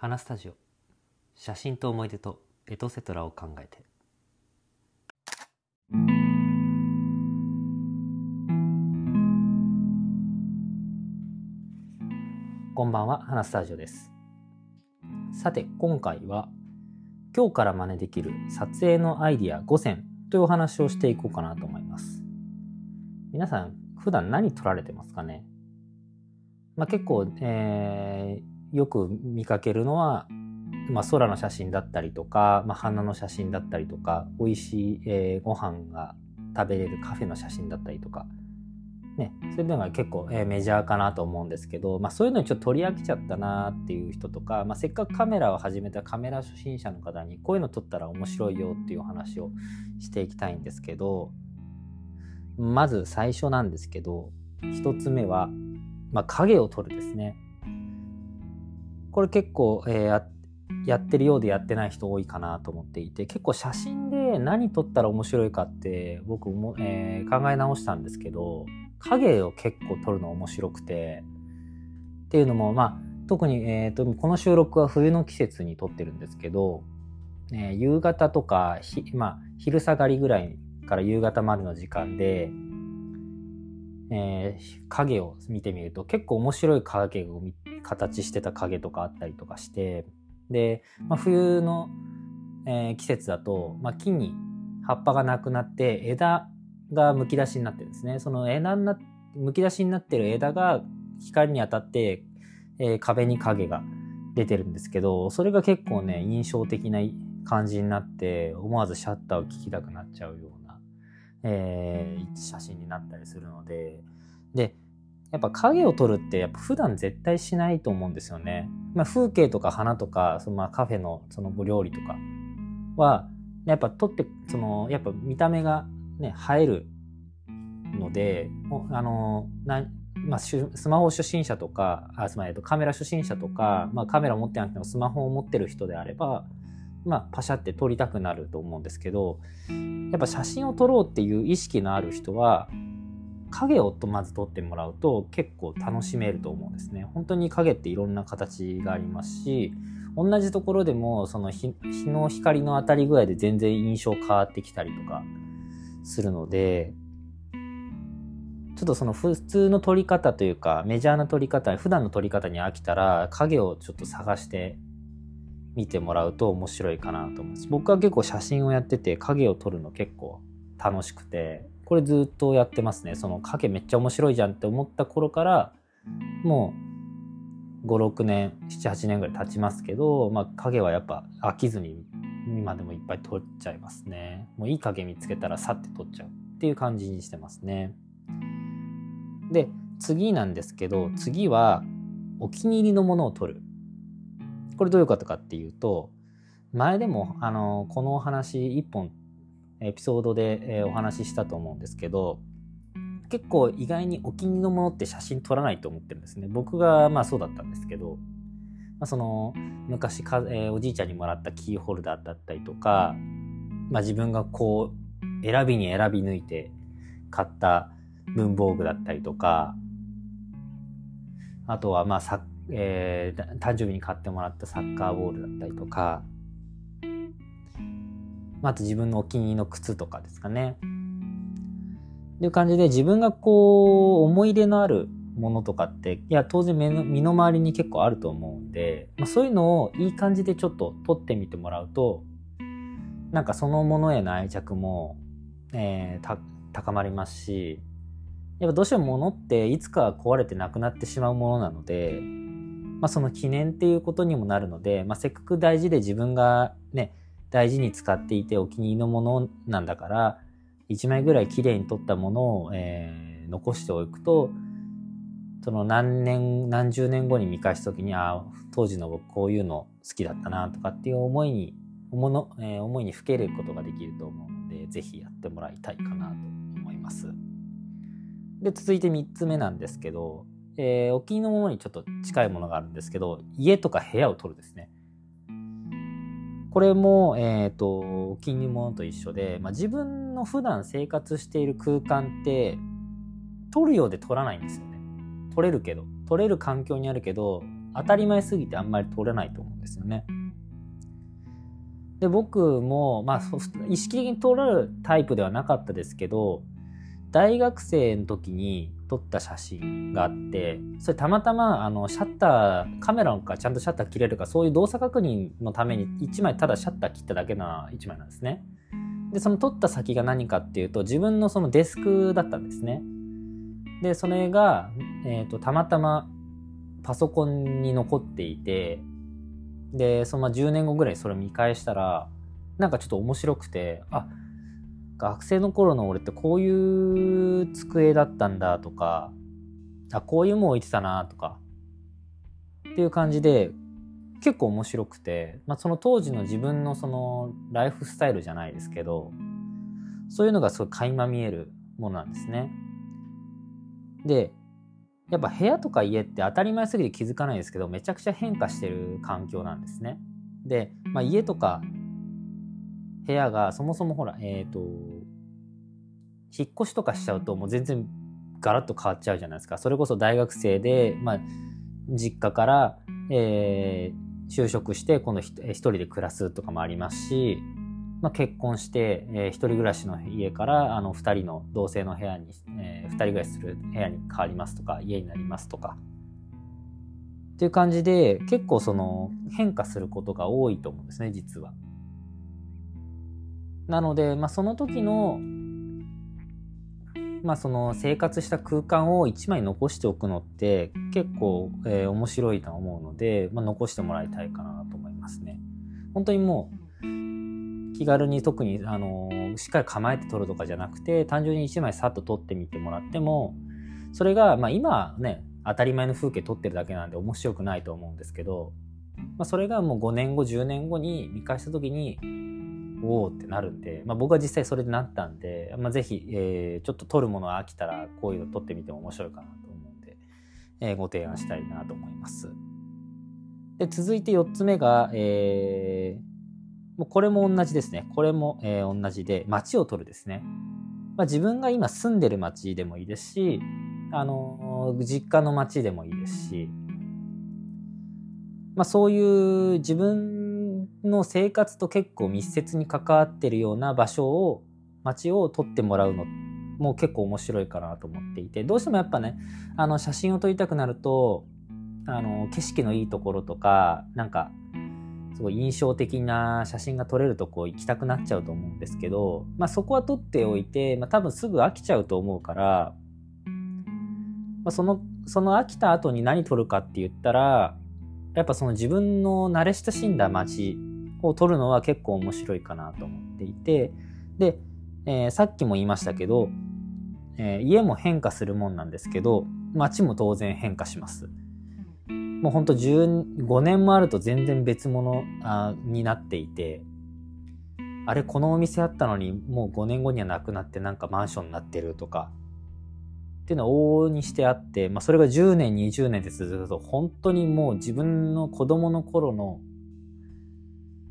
花スタジオ。写真と思い出とエトセトラを考えて。こんばんは花スタジオです。さて今回は今日から真似できる撮影のアイディア5選というお話をしていこうかなと思います。皆さん普段何撮られてますかね？まあ、結構、えー、よく見かけるのは、まあ、空の写真だったりとか、まあ、花の写真だったりとか美味しい、えー、ご飯が食べれるカフェの写真だったりとか、ね、そういうのが結構、えー、メジャーかなと思うんですけど、まあ、そういうのにちょっと取り飽きちゃったなっていう人とか、まあ、せっかくカメラを始めたカメラ初心者の方にこういうの撮ったら面白いよっていうお話をしていきたいんですけどまず最初なんですけど1つ目はまあ、影を撮るですね。これ結構、えー、やってるようでやってない人多いかなと思っていて結構写真で何撮ったら面白いかって僕も、えー、考え直したんですけど影を結構撮るの面白くてっていうのもまあ特に、えーと、この収録は冬の季節に撮ってるんですけど、えー、夕方とかまあ、昼下がりぐらいから夕方までの時間でえー、影を見てみると結構面白い影を形してた影とかあったりとかしてで、まあ、冬の、えー、季節だと、まあ、木に葉っぱがなくなって枝がむき出しになってるんですね。その枝なむき出しになってる枝が光に当たって、えー、壁に影が出てるんですけどそれが結構ね印象的な感じになって思わずシャッターを聞きたくなっちゃうようなえー、写真になったりするのででやっぱ影を撮るってやっぱ普段絶対しないと思うんですよね。まあ、風景とか花とかそのまあカフェのその料理とかはやっぱ撮ってそのやっぱ見た目がね映えるのであのなまあ、スマホ初心者とかあすまカメラ初心者とか、まあ、カメラ持ってなくてもスマホを持ってる人であればまあ、パシャって撮りたくなると思うんですけどやっぱ写真を撮ろうっていう意識のある人は影をとまず撮ってもらうと結構楽しめると思うんですね。本当に影っていろんな形がありますし同じところでもその日の光の当たり具合で全然印象変わってきたりとかするのでちょっとその普通の撮り方というかメジャーな撮り方普段の撮り方に飽きたら影をちょっと探して見てもらうと面白いかなと思います。僕は結構写真をやってて影を撮るの結構楽しくてこれずっとやってますね。その影めっちゃ面白いじゃんって思った頃からもう56年78年ぐらい経ちますけど、まあ、影はやっぱ飽きずに今でもいっぱい撮っちゃいますね。もういい影見つけたらさって撮っちゃうっていう感じにしてますね。で次なんですけど次はお気に入りのものを撮るこれどういうことかっていうと前でもあのこのお話1本エピソードで、えお話ししたと思うんですけど結構意外にお気に入りのものって写真撮らないと思ってるんですね。僕がまあそうだったんですけど、まあ、その昔か、えー、おじいちゃんにもらったキーホルダーだったりとか、まあ、自分がこう選びに選び抜いて買った文房具だったりとかあとはまあ作えー、誕生日に買ってもらったサッカーボールだったりとか、あと自分のお気に入りの靴とかですかね。っていう感じで自分がこう思い入れのあるものとかっていや当然目の身の回りに結構あると思うんで、まあ、そういうのをいい感じでちょっと撮ってみてもらうとなんかそのものへの愛着も、えー、高まりますしやっぱどうしても物っていつか壊れてなくなってしまうものなのでまあ、その記念っていうことにもなるので、まあ、せっかく大事で自分がね大事に使っていてお気に入りのものなんだから1枚ぐらいきれいに撮ったものを、えー、残しておくとその何年何十年後に見返した時にあ当時の僕こういうの好きだったなとかっていう思いに思の、えー、思いにふけることができると思うので是非やってもらいたいかなと思います。で続いて3つ目なんですけどえー、お気に入りのものにちょっと近いものがあるんですけど、家とか部屋を取るですね。これも、え、ー、と、お気に入りのものと一緒で、まあ、自分の普段生活している空間って、撮るようで撮らないんですよね。撮れるけど、撮れる環境にあるけど、当たり前すぎてあんまり撮れないと思うんですよね。で僕も、まあ、意識的に撮るタイプではなかったですけど大学生の時に撮った写真があってそれたまたまあのシャッターカメラがちゃんとシャッター切れるかそういう動作確認のために1枚ただシャッター切っただけな1枚なんですね。でその撮った先が何かっていうと自分のそのデスクだったんですね。でそれが、えーと、たまたまパソコンに残っていてでその10年後ぐらいそれを見返したらなんかちょっと面白くてあっ学生の頃の俺ってこういう机だったんだとかあこういうもん置いてたなとかっていう感じで結構面白くて、まあ、その当時の自分のそのライフスタイルじゃないですけどそういうのがすごい垣間見えるものなんですね。でやっぱ部屋とか家って当たり前すぎて気づかないですけどめちゃくちゃ変化してる環境なんですね。で、まあ、家とか部屋がそもそもほらえっ、ー、と引っ越しとかしちゃうともう全然ガラッと変わっちゃうじゃないですか。それこそ大学生で、まあ、実家から、えー、就職して今度一人で暮らすとかもありますし、まあ、結婚して、えー、一人暮らしの家からあの2人の同性の部屋に、えー、2人暮らしする部屋に変わりますとか家になりますとか。っていう感じで結構その変化することが多いと思うんですね実は。なので、まあ、その時の、まあ、その生活した空間を1枚残しておくのって結構、えー、面白いと思うので、まあ、残してもらいたいかなと思いますね。本当にもう気軽に特に、あのー、しっかり構えて撮るとかじゃなくて単純に1枚さっと撮ってみてもらってもそれが、まあ、今ね当たり前の風景撮ってるだけなんで面白くないと思うんですけど、まあ、それがもう5年後10年後に見返した時におおってなるんで、まあ、僕は実際それでなったんで、まあ、ぜひ、えー、ちょっと撮るものが飽きたらこういうの撮ってみても面白いかなと思うんで、えー、ご提案したいなと思います。で続いて4つ目が、えー、もうこれも同じですね。これも、えー、同じで街を撮るですね。まあ、自分が今住んでる街でもいいですし、あの実家の街でもいいですし、まあ、そういう自分の生活と結構密接に関わってるような場所を街を撮ってもらうのも結構面白いかなと思っていてどうしてもやっぱねあの写真を撮りたくなるとあの景色のいいところとかなんかすごい印象的な写真が撮れるとこ行きたくなっちゃうと思うんですけど、まあ、そこは撮っておいて、まあ、多分すぐ飽きちゃうと思うから、まあ、そのその飽きた後に何撮るかって言ったらやっぱその自分の慣れ親しんだ街を撮るのは結構面白いかなと思っていてで、えー、さっきも言いましたけど、えー、家も変化するもんなんですけど街も当然変化します。もうほんと15年もあると全然別物あになっていてあれこのお店あったのにもう5年後にはなくなってなんかマンションになってるとかっていうのは往々にしてあって、まあ、それが10年20年で続くと本当にもう自分の子供の頃の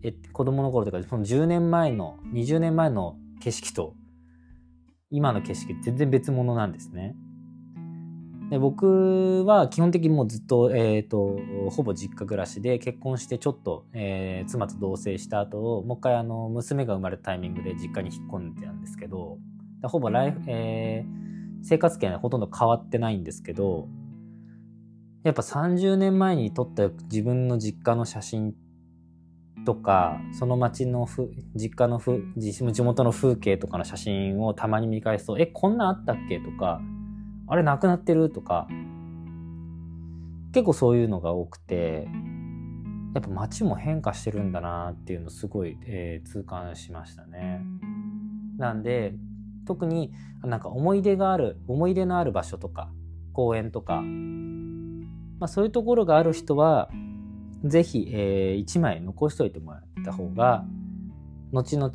え子供の頃とかその10年前の20年前の景色と今の景色全然別物なんですね。で僕は基本的にもうずっと,、えーと、ほぼ実家暮らしで結婚してちょっと、えー、妻と同棲した後もう一回あの娘が生まれたタイミングで実家に引っ込んでたんですけどほぼライフ、えー、生活圏はほとんど変わってないんですけどやっぱ30年前に撮った自分の実家の写真とかその町のふ実家のふ地元の風景とかの写真をたまに見返すと「えこんなんあったっけ?」とか「あれなくなってる?」とか結構そういうのが多くてやっぱ街も変化してるんだなっていうのすごい、えー、痛感しましたね。なんで特になんか思い出がある思い出のある場所とか公園とか、まあ、そういうところがある人はぜひ、えー、1枚残しといてもらった方が後々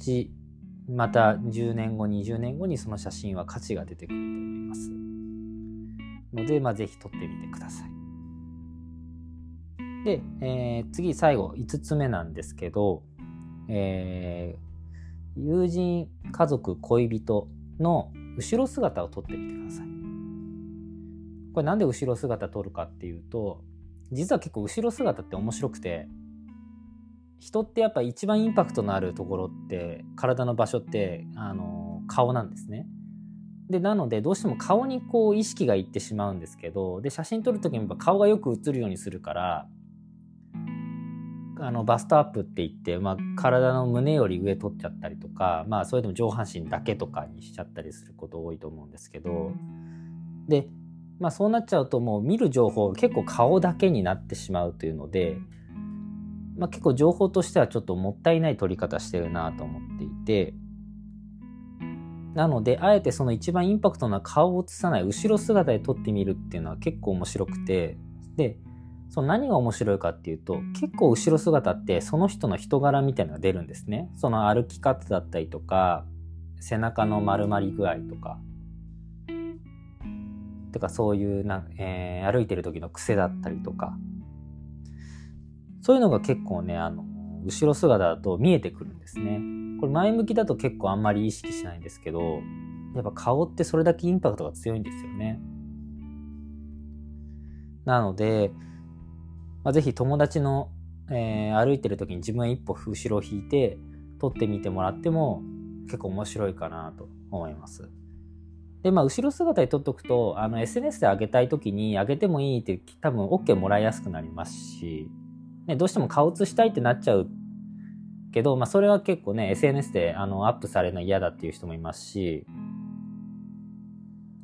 また10年後20年後にその写真は価値が出てくると思います。ので、まあ、ぜひ撮ってみてください。で、えー、次最後5つ目なんですけど、えー、友人家族恋人の後ろ姿を撮ってみてください。これなんで後ろ姿撮るかっていうと実は結構後ろ姿って面白くて人ってやっぱ一番インパクトのあるところって体の場所ってあの顔なんですね。でなのでどうしても顔にこう意識がいってしまうんですけどで写真撮る時も顔がよく映るようにするからあのバストアップって言って、まあ、体の胸より上取っちゃったりとか、まあ、それでも上半身だけとかにしちゃったりすること多いと思うんですけどで、まあ、そうなっちゃうともう見る情報結構顔だけになってしまうというので、まあ、結構情報としてはちょっともったいない撮り方してるなと思っていてなのであえてその一番インパクトな顔を映さない後ろ姿で撮ってみるっていうのは結構面白くてでその何が面白いかっていうと結構後ろ姿ってその人の人柄みたいなのが出るんですね。その歩き方だったりとか背中の丸まり具合とか。とかそういうな、えー、歩いてる時の癖だったりとかそういうのが結構ねあの後ろ姿だと見えてくるんですね。これ前向きだと結構あんまり意識しないんですけどやっぱ顔ってそれだけインパクトが強いんですよね。なのでまあ、ぜひ友達の、えー、歩いてる時に自分一歩後ろを引いて撮ってみてもらっても結構面白いかなと思います。で、まあ、後ろ姿で撮っとくと、あの、SNS で上げたい時に上げてもいいって多分 OK もらいやすくなりますし、ね、どうしても顔写したいってなっちゃうけど、まあ、それは結構ね、SNS であのアップされるの嫌だっていう人もいますし、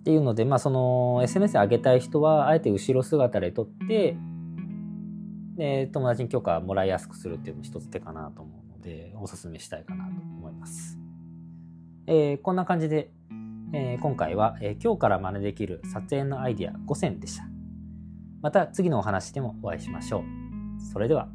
っていうので、まあ、その SNS で上げたい人は、あえて後ろ姿で撮って、で友達に許可もらいやすくするっていうのも一つ手かなと思うのでおすすめしたいかなと思います。えー、こんな感じで、えー、今回は、えー、今日から真似できる撮影のアイディア5選でした。また次のお話でもお会いしましょう。それでは。